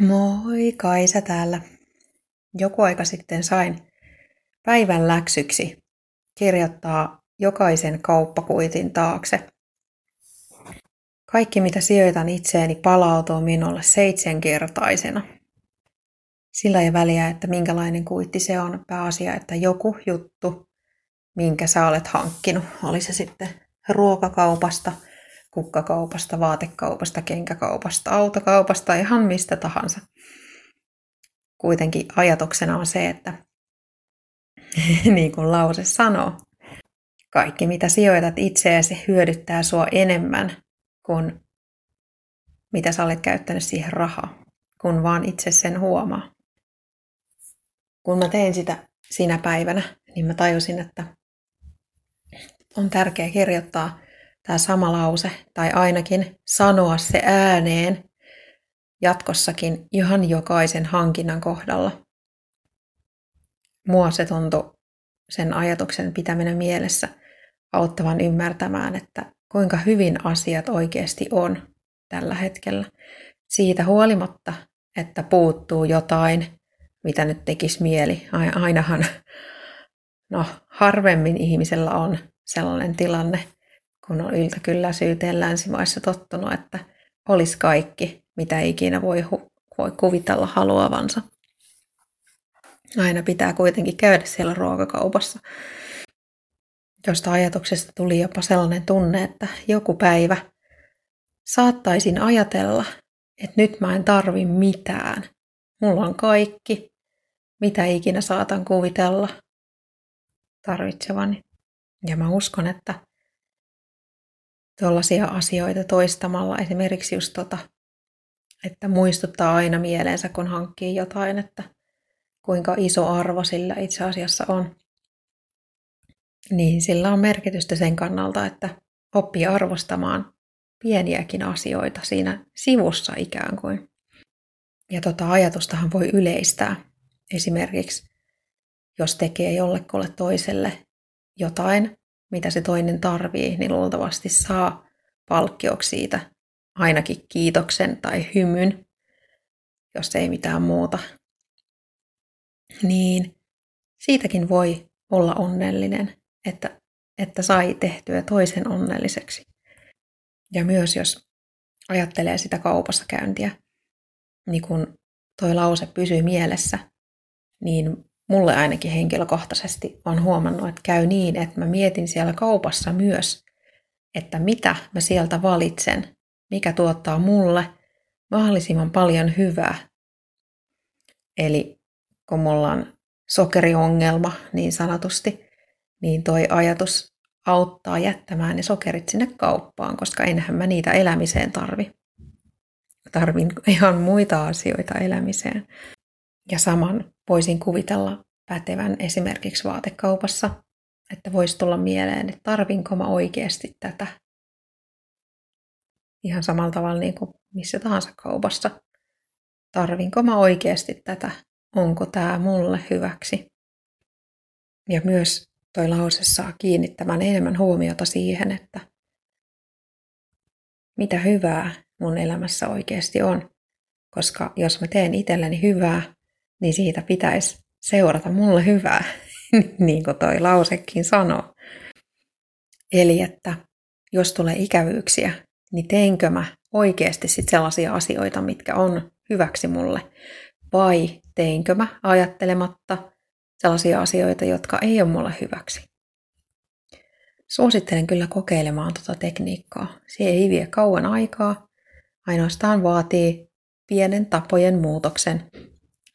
Moi, Kaisa täällä. Joku aika sitten sain päivän läksyksi kirjoittaa jokaisen kauppakuitin taakse. Kaikki mitä sijoitan itseeni palautuu minulle seitsemänkertaisena. Sillä ei väliä, että minkälainen kuitti se on. Pääasia, että joku juttu, minkä sä olet hankkinut, oli se sitten ruokakaupasta, kukkakaupasta, vaatekaupasta, kenkäkaupasta, autokaupasta, ihan mistä tahansa. Kuitenkin ajatuksena on se, että niin kuin lause sanoo, kaikki mitä sijoitat itseäsi hyödyttää sua enemmän kuin mitä sä olet käyttänyt siihen rahaa, kun vaan itse sen huomaa. Kun mä tein sitä sinä päivänä, niin mä tajusin, että on tärkeää kirjoittaa tämä sama lause, tai ainakin sanoa se ääneen jatkossakin ihan jokaisen hankinnan kohdalla. Mua se tuntui sen ajatuksen pitäminen mielessä auttavan ymmärtämään, että kuinka hyvin asiat oikeasti on tällä hetkellä. Siitä huolimatta, että puuttuu jotain, mitä nyt tekisi mieli. Ainahan, no harvemmin ihmisellä on sellainen tilanne, kun on yltäkylläisyyteen länsimaissa tottunut, että olisi kaikki, mitä ikinä voi, voi kuvitella haluavansa. Aina pitää kuitenkin käydä siellä ruokakaupassa. Josta ajatuksesta tuli jopa sellainen tunne, että joku päivä saattaisin ajatella, että nyt mä en tarvi mitään. Mulla on kaikki, mitä ikinä saatan kuvitella tarvitsevani. Ja mä uskon, että tuollaisia asioita toistamalla. Esimerkiksi just tota, että muistuttaa aina mieleensä, kun hankkii jotain, että kuinka iso arvo sillä itse asiassa on. Niin sillä on merkitystä sen kannalta, että oppii arvostamaan pieniäkin asioita siinä sivussa ikään kuin. Ja tota ajatustahan voi yleistää. Esimerkiksi jos tekee jollekulle toiselle jotain, mitä se toinen tarvii, niin luultavasti saa palkkioksi siitä ainakin kiitoksen tai hymyn, jos ei mitään muuta. Niin siitäkin voi olla onnellinen, että, että sai tehtyä toisen onnelliseksi. Ja myös jos ajattelee sitä kaupassa käyntiä, niin kun toi lause pysyy mielessä, niin mulle ainakin henkilökohtaisesti on huomannut, että käy niin, että mä mietin siellä kaupassa myös, että mitä mä sieltä valitsen, mikä tuottaa mulle mahdollisimman paljon hyvää. Eli kun mulla on sokeriongelma niin sanotusti, niin toi ajatus auttaa jättämään ne sokerit sinne kauppaan, koska enhän mä niitä elämiseen tarvi. Tarvin ihan muita asioita elämiseen. Ja saman voisin kuvitella pätevän esimerkiksi vaatekaupassa, että voisi tulla mieleen, että tarvinko mä oikeasti tätä. Ihan samalla tavalla niin kuin missä tahansa kaupassa. Tarvinko mä oikeasti tätä? Onko tämä mulle hyväksi? Ja myös toi lause saa kiinnittämään enemmän huomiota siihen, että mitä hyvää mun elämässä oikeasti on. Koska jos mä teen itselleni hyvää, niin siitä pitäisi seurata mulle hyvää, niin kuin toi lausekin sanoo. Eli että jos tulee ikävyyksiä, niin teinkö mä oikeasti sit sellaisia asioita, mitkä on hyväksi mulle, vai teinkö mä ajattelematta sellaisia asioita, jotka ei ole mulle hyväksi. Suosittelen kyllä kokeilemaan tuota tekniikkaa. Se ei vie kauan aikaa, ainoastaan vaatii pienen tapojen muutoksen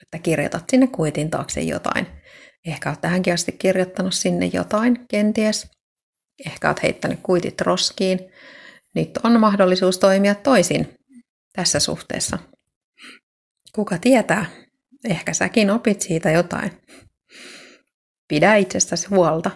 että kirjoitat sinne kuitin taakse jotain. Ehkä olet tähänkin asti kirjoittanut sinne jotain, kenties. Ehkä olet heittänyt kuitit roskiin. Nyt on mahdollisuus toimia toisin tässä suhteessa. Kuka tietää, ehkä säkin opit siitä jotain. Pidä itsestäsi huolta